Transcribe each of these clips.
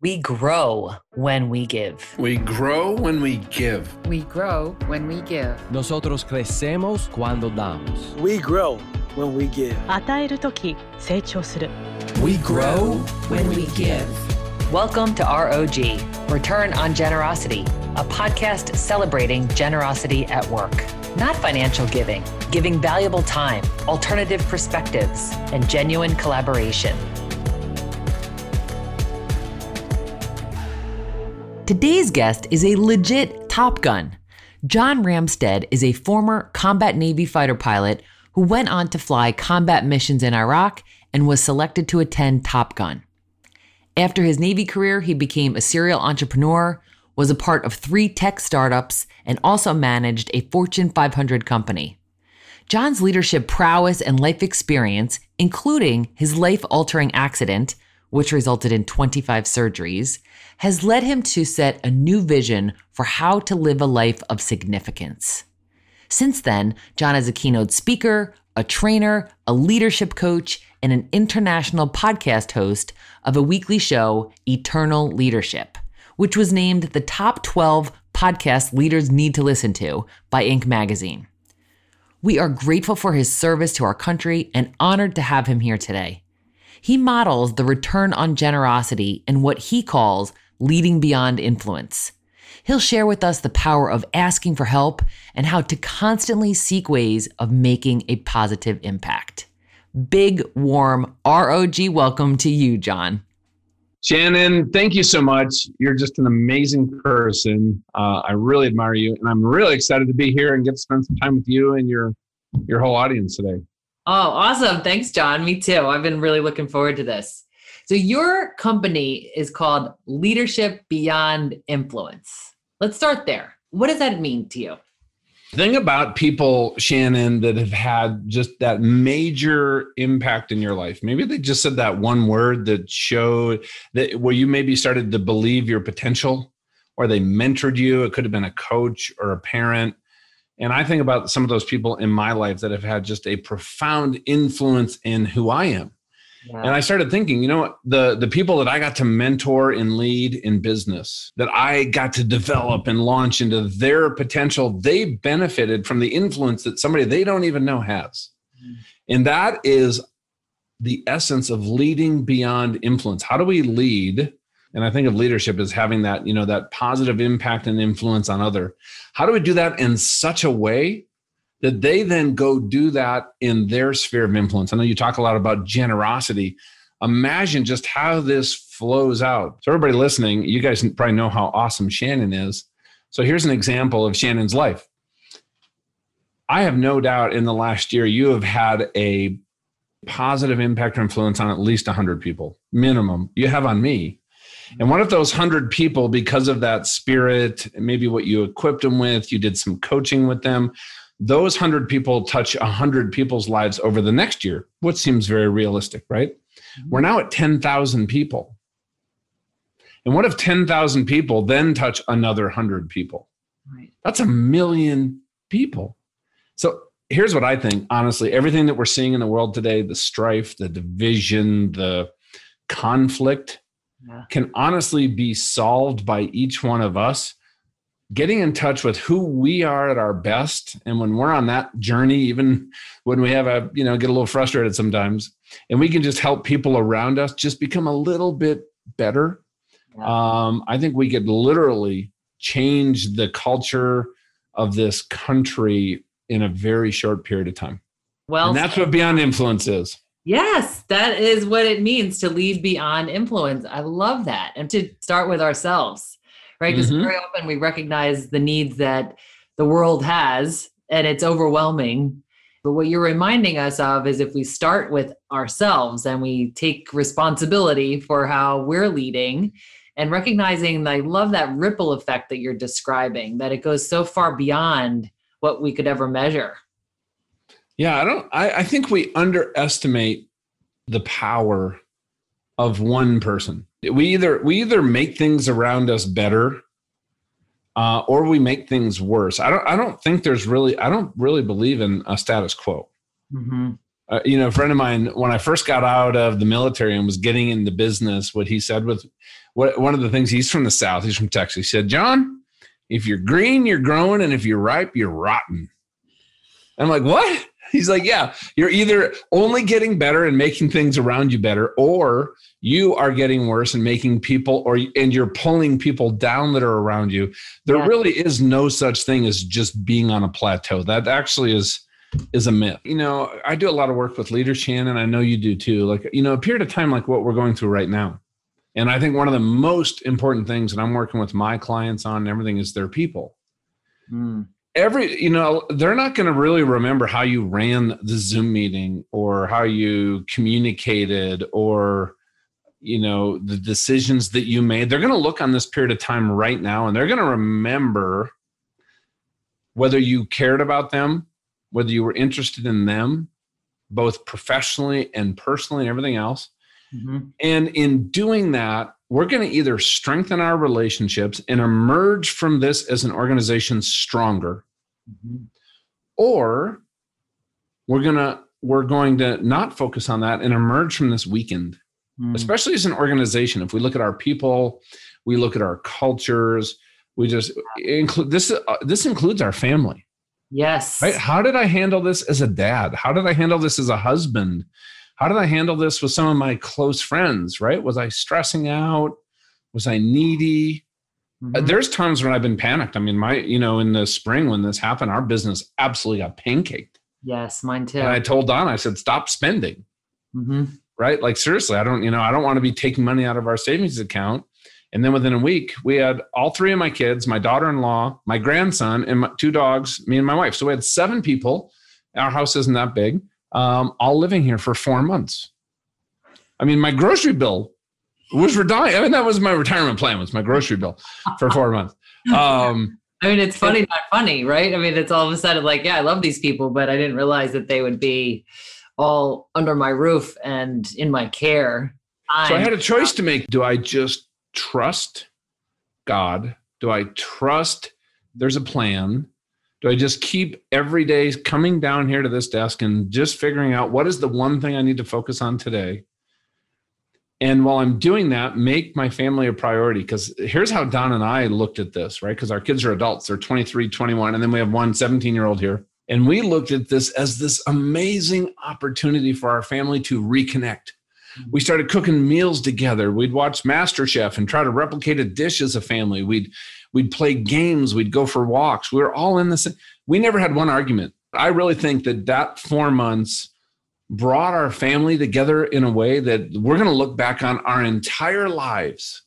We grow when we give. We grow when we give. We grow when we give. Nosotros crecemos cuando damos. We grow when we give. 与えるとき成長する We grow When we give. Welcome to ROG, Return on Generosity, a podcast celebrating generosity at work. Not financial giving, giving valuable time, alternative perspectives, and genuine collaboration. Today's guest is a legit Top Gun. John Ramstead is a former combat Navy fighter pilot who went on to fly combat missions in Iraq and was selected to attend Top Gun. After his Navy career, he became a serial entrepreneur, was a part of three tech startups, and also managed a Fortune 500 company. John's leadership prowess and life experience, including his life altering accident, which resulted in 25 surgeries, has led him to set a new vision for how to live a life of significance. Since then, John is a keynote speaker, a trainer, a leadership coach, and an international podcast host of a weekly show, Eternal Leadership, which was named the top 12 podcasts leaders need to listen to by Inc. magazine. We are grateful for his service to our country and honored to have him here today. He models the return on generosity in what he calls leading beyond influence. He'll share with us the power of asking for help and how to constantly seek ways of making a positive impact. Big, warm ROG welcome to you, John. Shannon, thank you so much. You're just an amazing person. Uh, I really admire you, and I'm really excited to be here and get to spend some time with you and your your whole audience today. Oh, awesome. Thanks, John. Me too. I've been really looking forward to this. So, your company is called Leadership Beyond Influence. Let's start there. What does that mean to you? thing about people, Shannon, that have had just that major impact in your life. Maybe they just said that one word that showed that where you maybe started to believe your potential, or they mentored you. It could have been a coach or a parent. And I think about some of those people in my life that have had just a profound influence in who I am. And I started thinking, you know, the the people that I got to mentor and lead in business, that I got to develop and launch into their potential, they benefited from the influence that somebody they don't even know has. Mm-hmm. And that is the essence of leading beyond influence. How do we lead? And I think of leadership as having that, you know, that positive impact and influence on other. How do we do that in such a way that they then go do that in their sphere of influence. I know you talk a lot about generosity. Imagine just how this flows out. So, everybody listening, you guys probably know how awesome Shannon is. So, here's an example of Shannon's life. I have no doubt in the last year you have had a positive impact or influence on at least 100 people, minimum. You have on me. And what if those 100 people, because of that spirit, maybe what you equipped them with, you did some coaching with them, those 100 people touch a 100 people's lives over the next year, what seems very realistic, right? Mm-hmm. We're now at 10,000 people. And what if 10,000 people then touch another 100 people? Right. That's a million people. So here's what I think honestly, everything that we're seeing in the world today the strife, the division, the conflict Yeah. can honestly be solved by each one of us getting in touch with who we are at our best. And when we're on that journey even when we have a you know get a little frustrated sometimes and we can just help people around us just become a little bit better. Um, i think we could literally change the culture of this country in a very short period of time. Well, and that's what beyond influence is Yes, that is what it means to lead beyond influence. I love that. And to start with ourselves, right? Because Mhm. very often we recognize the needs that the world has and it's overwhelming. But what you're reminding us of is if we start with ourselves and we take responsibility for how we're leading and recognizing, I love that ripple effect that you're describing, that it goes so far beyond what we could ever measure. Yeah, I don't. I, I think we underestimate the power of one person. We either we either make things around us better, uh, or we make things worse. I don't. I don't think there's really. I don't really believe in a status quo. Mm-hmm. uh, you know, a friend of mine, when I first got out of the military and was getting into business, what he said was, what one of the things he's from the South, he's from Texas. He said, John, if you're green, you're growing, and if you're ripe, you're rotten. I'm like, what? He's like, yeah, you're either only getting better and making things around you better, or you are getting worse and making people, or and you're pulling people down that are around you. There Yeah. really is no such thing as just being on a plateau. That actually is is a myth. You know, I do a lot of work with leaders, Shannon. I know you do too. Like, you know, a period of time like what we're going through right now. And I think one of the most important things that I'm working with my clients on and everything is their people Mm. Every you know they're not going to really remember how you ran the zoom meeting or how you communicated or you know the decisions that you made they're going to look on this period of time right now and they're going to remember whether you cared about them whether you were interested in them both professionally and personally and everything else Mhm. and in doing that, we're going to either strengthen our relationships and emerge from this as an organization stronger, Mhm. or we're going to we're going to not focus on that and emerge from this weakened. Mm. Especially as an organization, if we look at our people, we look at our cultures, we just include this. Uh, this includes our family. Yes. Right? How did I handle this as a dad? How did I handle this as a husband? How did I handle this with some of my close friends? Right? Was I stressing out? Was I needy? Uh, Mhm. There's times when I've been panicked. I mean, my, you know, in the spring when this happened, our business absolutely got pancaked. Yes, mine too. And I told Don, I said, stop spending. hmm Right? Like seriously, I don't, you know, I don't want to be taking money out of our savings account. And then within a week, we had all three of my kids, my daughter-in-law, my grandson, and my two dogs, me and my wife. So we had seven people. Our house isn't that big. Um, all living here for four months. I mean, my grocery bill was redying. I mean, that was my retirement plan. Was my grocery bill for four months. Um, I mean, it's funny, not funny, right? I mean, it's all of a sudden like, yeah, I love these people, but I didn't realize that they would be all under my roof and in my care. So I had a choice to make. Do I just trust God? Do I trust there's a plan? Do I just keep every day coming down here to this desk and just figuring out what is the one thing I need to focus on today? And while I'm doing that, make my family a priority. Because here's how Don and I looked at this, right? Because our kids are adults, they're 23, 21, and then we have one 17 year old here. And we looked at this as this amazing opportunity for our family to reconnect. Mm-hmm. We started cooking meals together. We'd watch masterchef and try to replicate a dish as a family. We'd we'd play games. We'd go for walks. We were all in this we never had one argument. I really think that that four months brought our family together in a way that we're going to look back on our entire lives.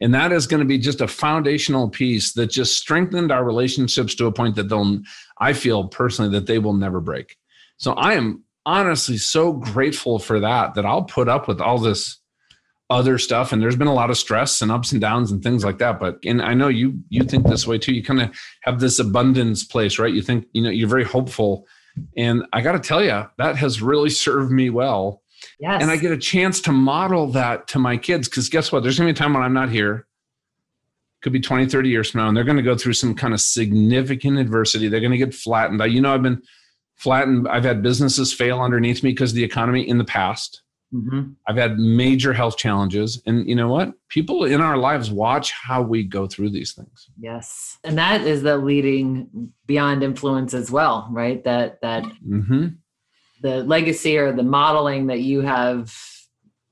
And that is going to be just a foundational piece that just strengthened our relationships to a point that they'll i feel personally that they will never break. So i am honestly so grateful for that that I'll put up with all this other stuff. And there's been a lot of stress and ups and downs and things like that. But and I know you you think this way too. You kind of have this abundance place right? You think you know you're very hopeful and I got to tell you that has really served me well. Yes. and I get a chance to model that to my kids because guess what? There's going to be a time when I'm not here. Could be 20 30 years from now and they're going to go through some kind of significant adversity. They're going to get flattened. You know I've been flattened. I've had businesses fail underneath me because of the economy in the past Mhm. I've had major health challenges and you know what people in our lives watch how we go through these things Yes. And that is the leading beyond influence as well, right? That that hmm the legacy or the modeling that you have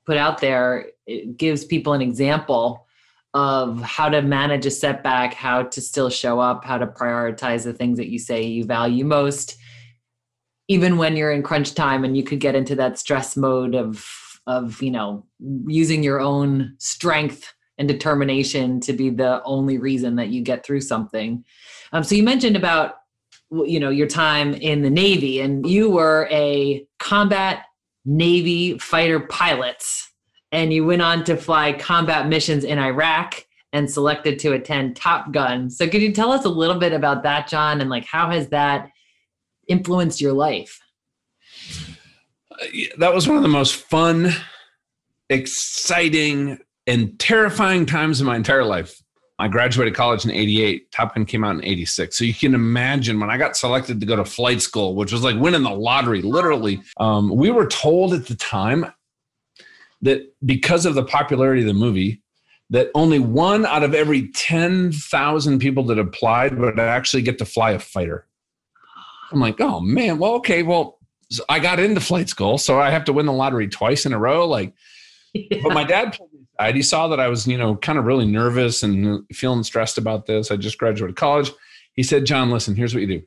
put out there it gives people an example of how to manage a setback how to still show up how to prioritize the things that you say you value most even when you're in crunch time and you could get into that stress mode of of you know using your own strength and determination to be the only reason that you get through something. Um, so you mentioned about you know your time in the navy and you were a combat navy fighter pilot and you went on to fly combat missions in iraq and selected to attend top gun. So could you tell us a little bit about that john and like how has that influenced your life that was one of the most fun exciting and terrifying times in my entire life I graduated college in 88. Top Gun came out in 86. So you can imagine when I got selected to go to flight school, which was like winning the lottery, literally. Um, we were told at the time that because of the popularity of the movie, that only one out of every 10,000 people that applied would actually get to fly a fighter. I'm like, oh man, well, okay, well, so I got into flight school, so I have to win the lottery twice in a row. Like, but my dad pulled me aside. He saw that I was, you know, kind of really nervous and uh, feeling stressed about this. I just graduated college. He said, John, listen, here's what you do.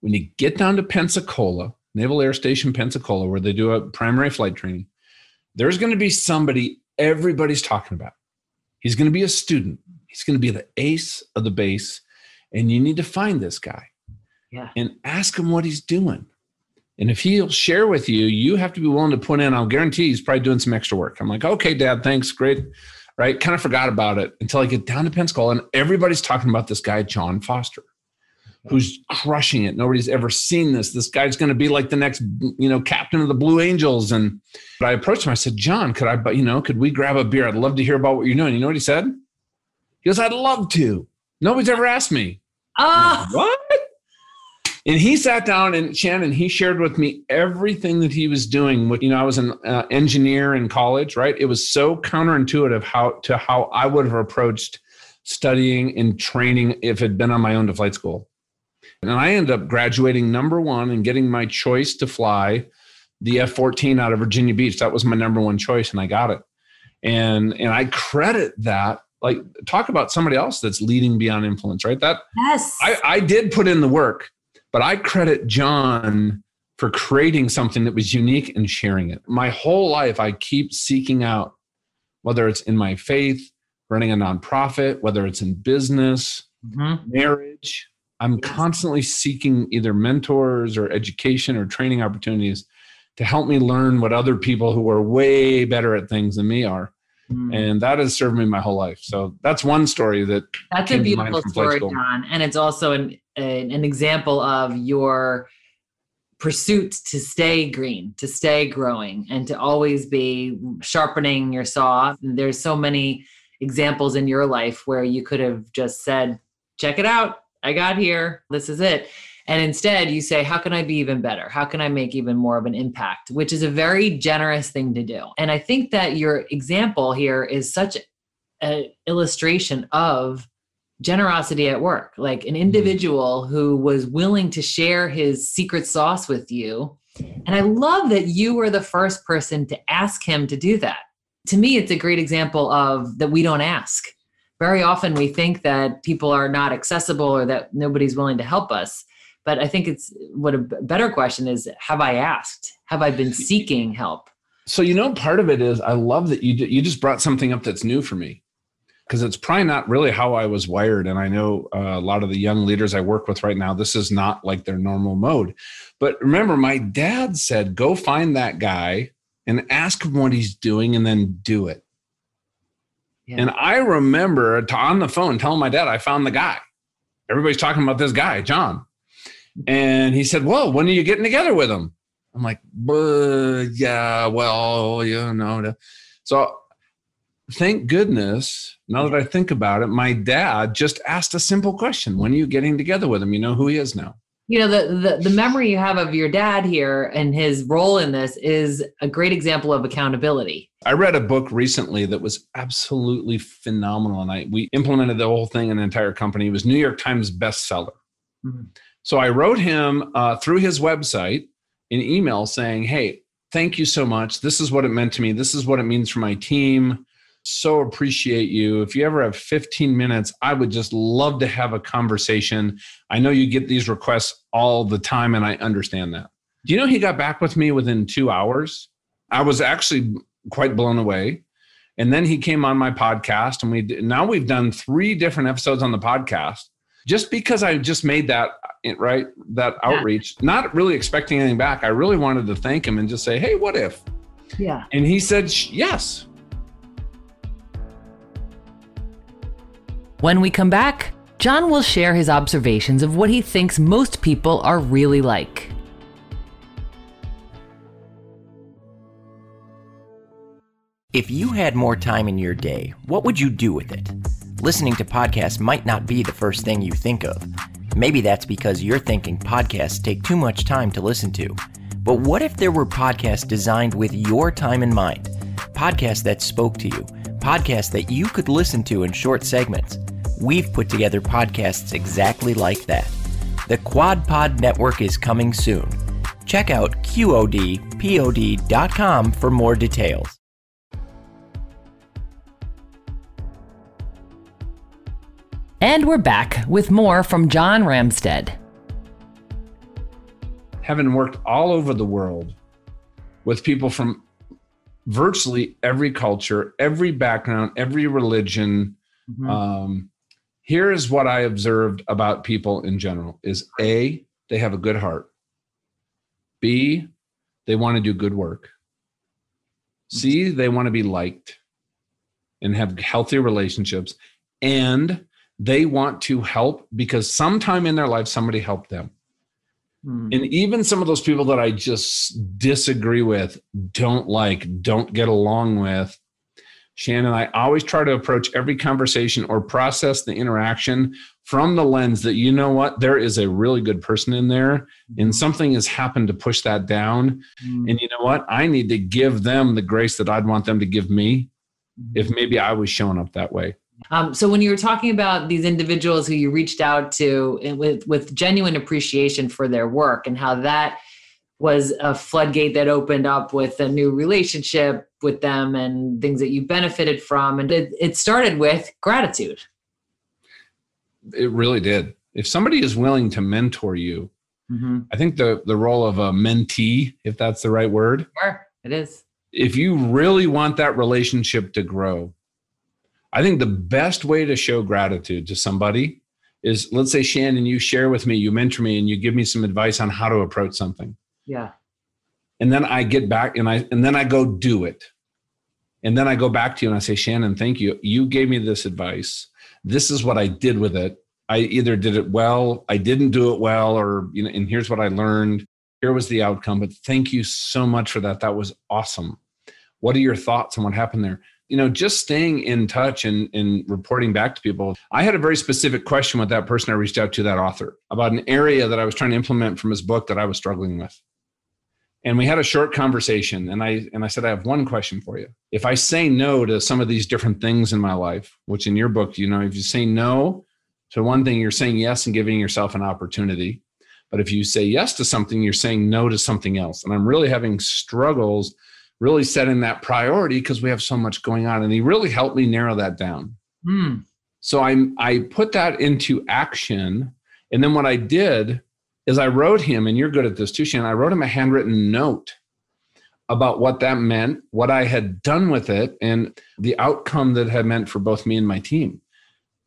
When you get down to Pensacola, Naval Air Station, Pensacola, where they do a primary flight training, there's going to be somebody everybody's talking about. He's going to be a student. He's going to be the ace of the base. And you need to find this guy Yeah. and ask him what he's doing. And if he'll share with you, you have to be willing to put in. I'll guarantee he's probably doing some extra work. I'm like, okay, dad, thanks. Great. Right. Kind of forgot about it until I get down to Pensacola and everybody's talking about this guy, John Foster, who's crushing it. Nobody's ever seen this. This guy's going to be like the next, you know, captain of the Blue Angels. And but I approached him. I said, John, could I, you know, could we grab a beer? I'd love to hear about what you're doing. You know what he said? He goes, I'd love to. Nobody's ever asked me. Ah, What? And he sat down and Shannon, he shared with me everything that he was doing. You know, I was an uh, engineer in college, right? It was so counterintuitive how to how I would have approached studying and training if it had been on my own to flight school. And I ended up graduating number one and getting my choice to fly the F 14 out of Virginia Beach. That was my number one choice, and I got it. And and I credit that. Like, talk about somebody else that's leading beyond influence, right? That yes. I, I did put in the work, but I credit John for creating something that was unique and sharing it. My whole life, I keep seeking out, whether it's in my faith, running a nonprofit, whether it's in business, Mhm. marriage. I'm constantly seeking either mentors or education or training opportunities to help me learn what other people who are way better at things than me are. Mm. And that has served me my whole life. So that's one story that That's a came to mind beautiful story. John, and it's also an, an an example of your pursuit to stay green, to stay growing, and to always be sharpening your saw. And There's so many examples in your life where you could have just said, "Check it out, I got here. This is it." And instead, you say, How can I be even better? How can I make even more of an impact? Which is a very generous thing to do. And I think that your example here is such an illustration of generosity at work. Like an mm-hmm. individual who was willing to share his secret sauce with you. And i love that you were the first person to ask him to do that. To me it's a great example of that we don't ask. Very often we think that people are not accessible or that nobody's willing to help us. But i think it's what a better question is have i asked? Have i been seeking help? So you know, part of it is I love that you you just brought something up that's new for me, because it's probably not really how I was wired, and I know uh, a lot of the young leaders I work with right now. This is not like their normal mode. But remember, my dad said, "Go find that guy and ask him what he's doing, and then do it." Yeah. And I remember on the phone telling my dad, "I found the guy." Everybody's talking about this guy, John, and he said, "Well, when are you getting together with him?" I'm like, "Uh, yeah, well, you know. So thank goodness, now that I think about it, my dad just asked a simple question. When are you getting together with him? You know who he is now. you know the, the the memory you have of your dad here and his role in this is a great example of accountability I read a book recently that was absolutely phenomenal. And I we implemented the whole thing in an entire company. It was New York Times bestseller. Mhm. So I wrote him uh, through his website an email saying, Hey, thank you so much. This is what it meant to me. This is what it means for my team. So appreciate you. If you ever have 15 minutes, I would just love to have a conversation. I know you get these requests all the time, and I understand that. Do you know he got back with me within two hours? I was actually quite blown away. And then he came on my podcast, and we now we've done three different episodes on the podcast. Just because I just made that eh, right that Yeah. outreach, not really expecting anything back. I really wanted to thank him and just say, "Hey, what if?" yeah And he said, "Yes." When we come back john will share his observations of what he thinks most people are really like If you had more time in your day, what would you do with it? listening to podcasts might not be the first thing you think of. Maybe that's because you're thinking podcasts take too much time to listen to. But what if there were podcasts designed with your time in mind? Podcasts that spoke to you, podcasts that you could listen to in short segments. We've put together podcasts exactly like that. The Quad Pod Network is coming soon. Check out QODPOD.com for more details. And we're back with more from John Ramstead. Having worked all over the world with people from virtually every culture, every background, every religion, Mhm. um, here is what I observed about people in general: is a they have a good heart. B they want to do good work. C they want to be liked and have healthy relationships, and they want to help because sometime in their life somebody helped them. Hmm. And even some of those people that I just disagree with, don't like, don't get along with, Shannon, I always try to approach every conversation or process the interaction from the lens that, you know what, there is a really good person in there and something has happened to push that down. Hmm. And you know what? I need to give them the grace that I'd want them to give me if maybe I was showing up that way. Um, so when you were talking about these individuals who you reached out to with with genuine appreciation for their work and how that was a floodgate that opened up with a new relationship with them and things that you benefited from and it, it started with gratitude It really did. If somebody is willing to mentor you, mm-hmm. I think the the role of a mentee, if that's the right word, sure it is if you really want that relationship to grow, I think the best way to show gratitude to somebody is let's say Shannon, you share with me, you mentor me, and you give me some advice on how to approach something. Yeah And then I get back and I and then I go do it. And then I go back to you and I say, Shannon, thank you. You gave me this advice. This is what I did with it. I either did it well, I didn't do it well, or you know, and here's what I learned. Here was the outcome. But thank you so much for that. That was awesome. What are your thoughts on what happened there? You know, just staying in touch and, and reporting back to people. I had a very specific question with that person I reached out to, that author, about an area that I was trying to implement from his book that I was struggling with and we had a short conversation and i and i said i have one question for you. If i say no to some of these different things in my life which in your book you know if you say no to one thing you're saying yes and giving yourself an opportunity. But if you say yes to something you're saying no to something else. And i'm really having struggles really setting that priority because we have so much going on and he really helped me narrow that down. Hmm. so I I put that into action, and then what I did is I wrote him, and you're good at this too, Shannon. I wrote him a handwritten note about what that meant, what I had done with it, and the outcome that had meant for both me and my team.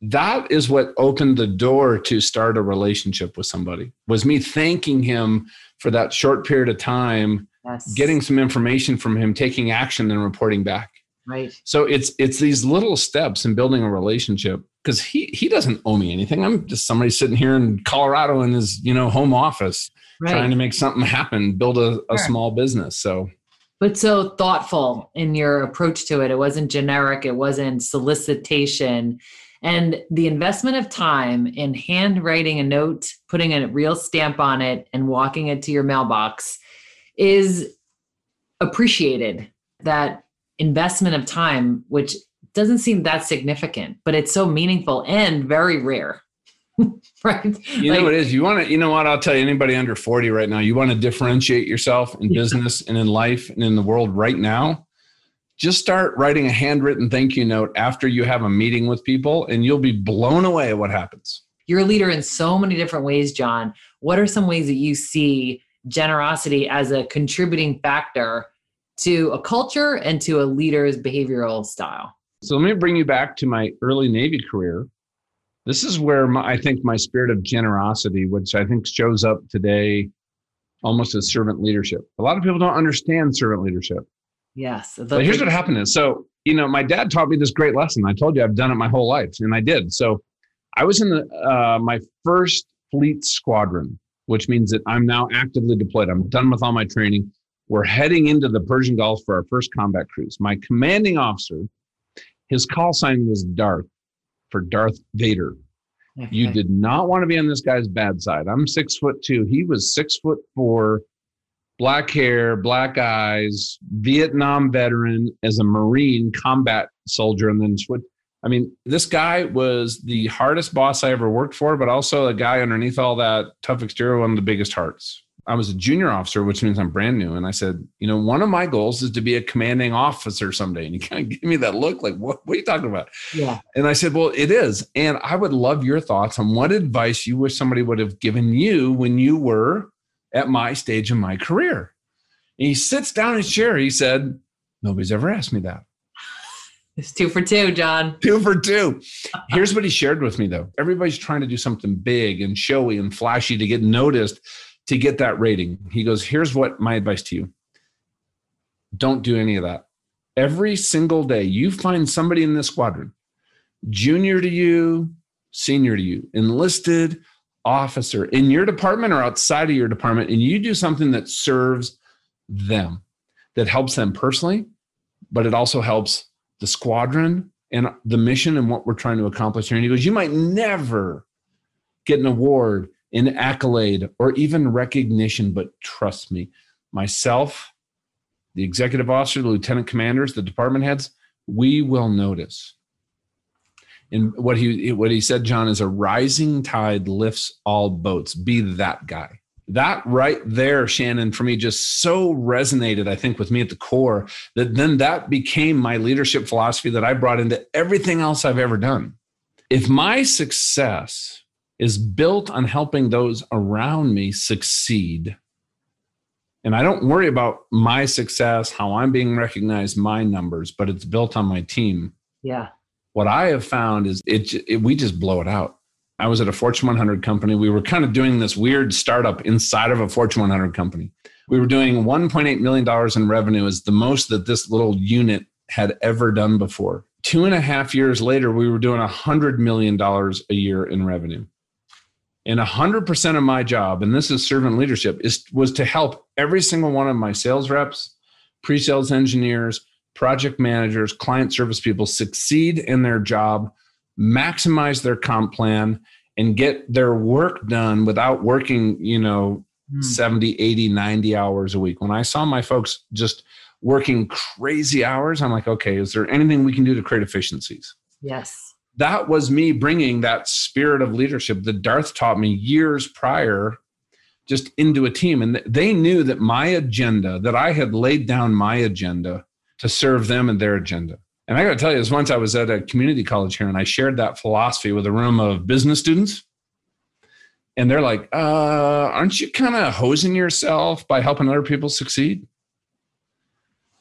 That is what opened the door to start a relationship with somebody. Was me thanking him for that short period of time, yes getting some information from him, taking action, and reporting back right so it's it's these little steps in building a relationship because he he doesn't owe me anything i'm just somebody sitting here in colorado in his you know home office right trying to make something happen build a, a Sure. small business so but so thoughtful in your approach to it. It wasn't generic, it wasn't solicitation. And the investment of time in handwriting a note, putting a real stamp on it, and walking it to your mailbox is appreciated. That investment of time, which doesn't seem that significant, but it's so meaningful and very rare. right? you Like- know what it is you want to you know what i'll tell you anybody under 40 right now you want to differentiate yourself in Yeah. business and in life and in the world right now just start writing a handwritten thank you note after you have a meeting with people and you'll be blown away at what happens You're a leader in so many different ways, John. What are some ways that you see generosity as a contributing factor to a culture and to a leader's behavioral style? So let me bring you back to my early Navy career. This is where my, I think my spirit of generosity, which I think shows up today almost as servant leadership. A lot of people don't understand servant leadership. Yes. But here's what happened is so, you know, my dad taught me this great lesson. I told you I've done it my whole life, and I did. So I was in the, uh, my first fleet squadron, which means that I'm now actively deployed. I'm done with all my training. We're heading into the Persian Gulf for our first combat cruise. My commanding officer, his call sign was Darth. for Darth Vader. You did not want to be on this guy's bad side. I'm six foot two. He was six foot four, black hair, black eyes, Vietnam veteran as a Marine combat soldier, and then switch. I mean, this guy was the hardest boss I ever worked for, but also a guy underneath all that tough exterior, one of the biggest hearts. I was a junior officer, which means I'm brand new. And I said, you know, one of my goals is to be a commanding officer someday. And he kind of gave me that look like, what, what are you talking about? Yeah. And I said, Well, it is. And I would love your thoughts on what advice you wish somebody would have given you when you were at my stage in my career. And he sits down in his chair. He said, Nobody's ever asked me that. It's two for two, John. Two for two. Here's what he shared with me, though. Everybody's trying to do something big and showy and flashy to get noticed to get that rating. He goes, Here's what my advice to you don't do any of that. Every single day, you find somebody in this squadron, junior to you, senior to you, enlisted officer in your department or outside of your department, and you do something that serves them, that helps them personally, but it also helps the squadron and the mission and what we're trying to accomplish here. And he goes, You might never get an award, an accolade, or even recognition, but trust me, myself, the executive officer, the lieutenant commanders, the department heads, we will notice. And what he what he said, John, is a rising tide lifts all boats. Be that guy. That right there, Shannon, for me, just so resonated, I think, with me at the core that then that became my leadership philosophy that I brought into everything else I've ever done. If my success is built on helping those around me succeed, and I don't worry about my success, how I'm being recognized, my numbers, but it's built on my team. Yeah. What I have found is it, it we just blow it out. I was at a Fortune 100 company. We were kind of doing this weird startup inside of a Fortune 100 company. We were doing 1.8 million dollars in revenue, is the most that this little unit had ever done before. Two and a half years later, we were doing 100 million dollars a year in revenue. And 100% of my job, and this is servant leadership, is was to help every single one of my sales reps, pre-sales engineers, project managers, client service people succeed in their job, maximize their comp plan, and get their work done without working, you know, Hmm. 70, 80, 90 hours a week. When I saw my folks just working crazy hours, I'm like, okay, is there anything we can do to create efficiencies? Yes. That was me bringing that spirit of leadership that Darth taught me years prior just into a team. And they knew that my agenda, that I had laid down my agenda to serve them and their agenda. And I got to tell you, this once I was at a community college here and I shared that philosophy with a room of business students. And they're like, uh, aren't you kind of hosing yourself by helping other people succeed?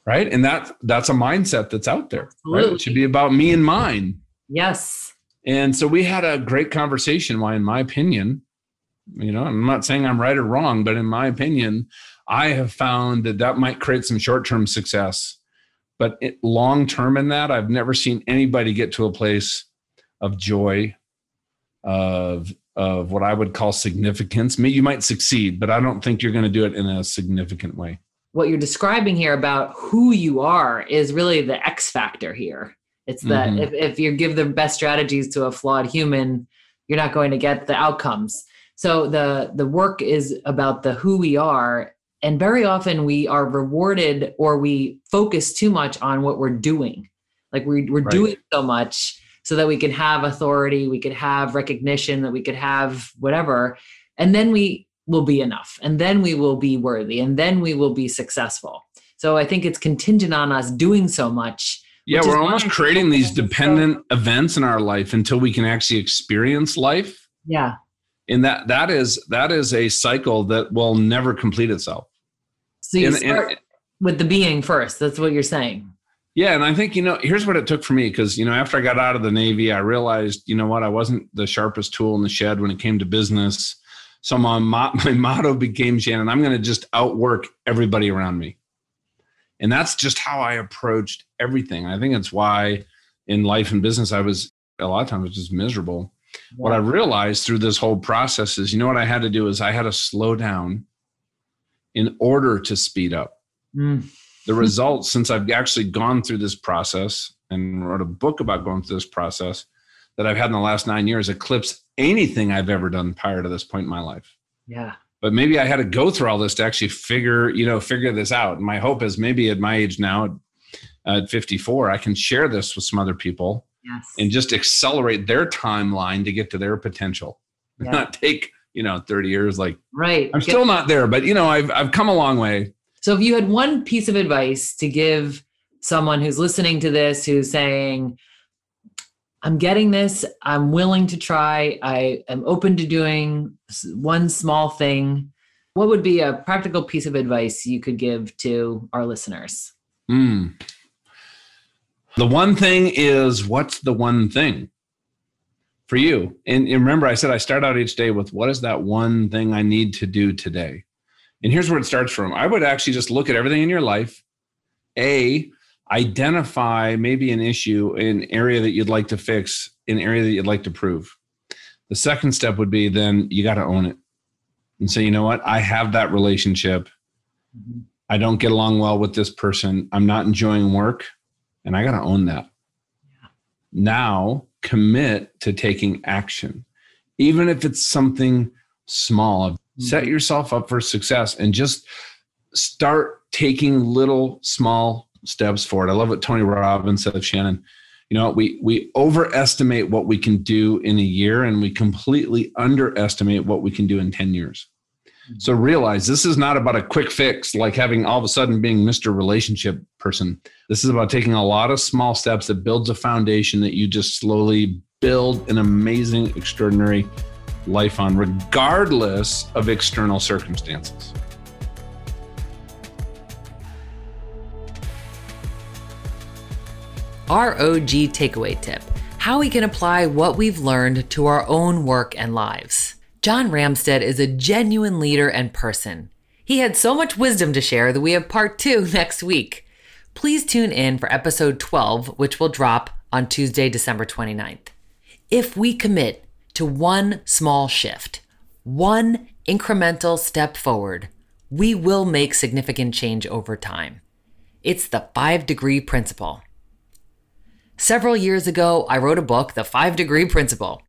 Right. And that that's a mindset that's out there. Right? It should be about me and mine. Yes. And so we had a great conversation. Why, in my opinion, you know, I'm not saying I'm right or wrong, but in my opinion, I have found that that might create some short term success. But it, long term in that, I've never seen anybody get to a place of joy, of of what I would call significance. You might succeed, but I don't think you're going to do it in a significant way. What you're describing here about who you are is really the X factor here. It's that Mhm. if, if you give the best strategies to a flawed human, you're not going to get the outcomes. So the the work is about the who we are. And very often we are rewarded or we focus too much on what we're doing. Like we, we're Right. doing so much so that we can have authority, we could have recognition, that we could have whatever. And then we will be enough. And then we will be worthy. And then we will be successful. So I think it's contingent on us doing so much. Yeah, we're almost creating these so- dependent events in our life until we can actually experience life. Yeah. and that that is that is a cycle that will never complete itself So you And- start and- with the being first. That's what you're saying. yeah and i think you know here's what it took for me because you know after i got out of the navy i realized you know what i wasn't the sharpest tool in the shed when it came to business so my, my motto became shannon i'm going to just outwork everybody around me and that's just how i approached everything i think it's why in life and business i was a lot of times just miserable what I realized through this whole process is, you know, what I had to do is I had to slow down in order to speed up. Mm. The results, since I've actually gone through this process and wrote a book about going through this process, that I've had in the last nine years eclipse anything I've ever done prior to this point in my life. Yeah. But maybe I had to go through all this to actually figure, you know, figure this out. And my hope is maybe at my age now, at 54, I can share this with some other people Yes. and just accelerate their timeline to get to their potential. Yeah. Not take, you know, 30 years. Like right. I'm still not there, but you know, I've I've come a long way. So if you had one piece of advice to give someone who's listening to this who's saying, I'm getting this, I'm willing to try, I am open to doing one small thing, what would be a practical piece of advice you could give to our listeners? Hmm. The one thing is what's the one thing for you? And, and remember, I said I start out each day with what is that one thing I need to do today? And here's where it starts from. I would actually just look at everything in your life. A, identify maybe an issue, an area that you'd like to fix, an area that you'd like to prove. The second step would be then you got to own it and say, you know what? I have that relationship. Mm-hmm. I don't get along well with this person. I'm not enjoying work, and I got to own that. Now commit to taking action, even if it's something small. Set mm-hmm. yourself up for success and just start taking little small steps forward. I love what Tony Robbins said, of Shannon. You know, we we overestimate what we can do in a year, and we completely underestimate what we can do in ten years. Mm-hmm. So realize this is not about a quick fix, like having all of a sudden being Mr. Relationship person. This is about taking a lot of small steps that builds a foundation that you just slowly build an amazing, extraordinary life on, regardless of external circumstances. ROG takeaway tip how we can apply what we've learned to our own work and lives. John Ramstead is a genuine leader and person. He had so much wisdom to share that we have part two next week. Please tune in for episode 12, which will drop on Tuesday, December 29th. If we commit to one small shift, one incremental step forward, we will make significant change over time. It's the five degree principle. Several years ago, I wrote a book, The Five Degree Principle.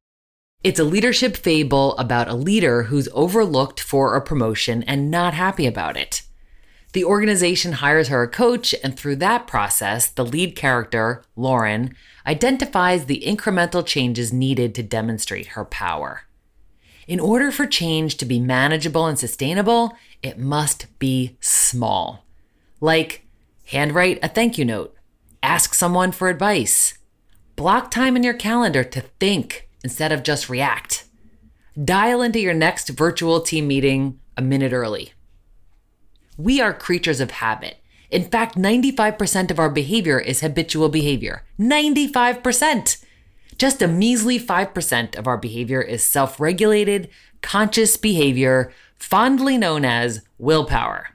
It's a leadership fable about a leader who's overlooked for a promotion and not happy about it. The organization hires her a coach, and through that process, the lead character, Lauren, identifies the incremental changes needed to demonstrate her power. In order for change to be manageable and sustainable, it must be small. Like, handwrite a thank you note, ask someone for advice, block time in your calendar to think instead of just react, dial into your next virtual team meeting a minute early. We are creatures of habit. In fact, 95% of our behavior is habitual behavior. 95%! Just a measly 5% of our behavior is self regulated, conscious behavior, fondly known as willpower.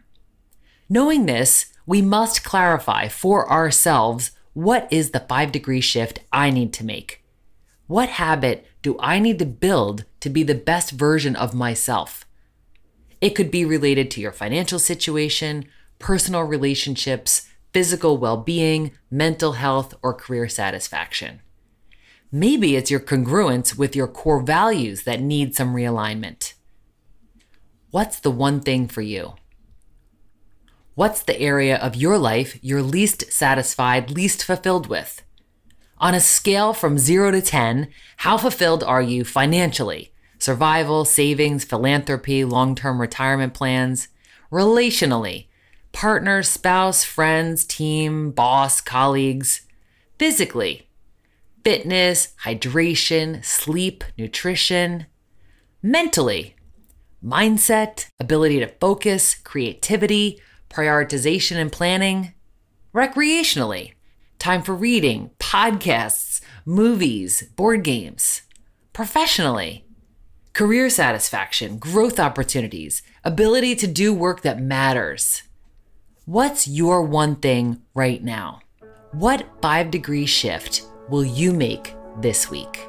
Knowing this, we must clarify for ourselves what is the five degree shift I need to make? What habit do I need to build to be the best version of myself? It could be related to your financial situation, personal relationships, physical well being, mental health, or career satisfaction. Maybe it's your congruence with your core values that need some realignment. What's the one thing for you? What's the area of your life you're least satisfied, least fulfilled with? On a scale from 0 to 10, how fulfilled are you financially? Survival, savings, philanthropy, long term retirement plans? Relationally, partner, spouse, friends, team, boss, colleagues? Physically, fitness, hydration, sleep, nutrition? Mentally, mindset, ability to focus, creativity, prioritization and planning. Recreationally, time for reading, podcasts, movies, board games. Professionally, career satisfaction, growth opportunities, ability to do work that matters. What's your one thing right now? What five degree shift will you make this week?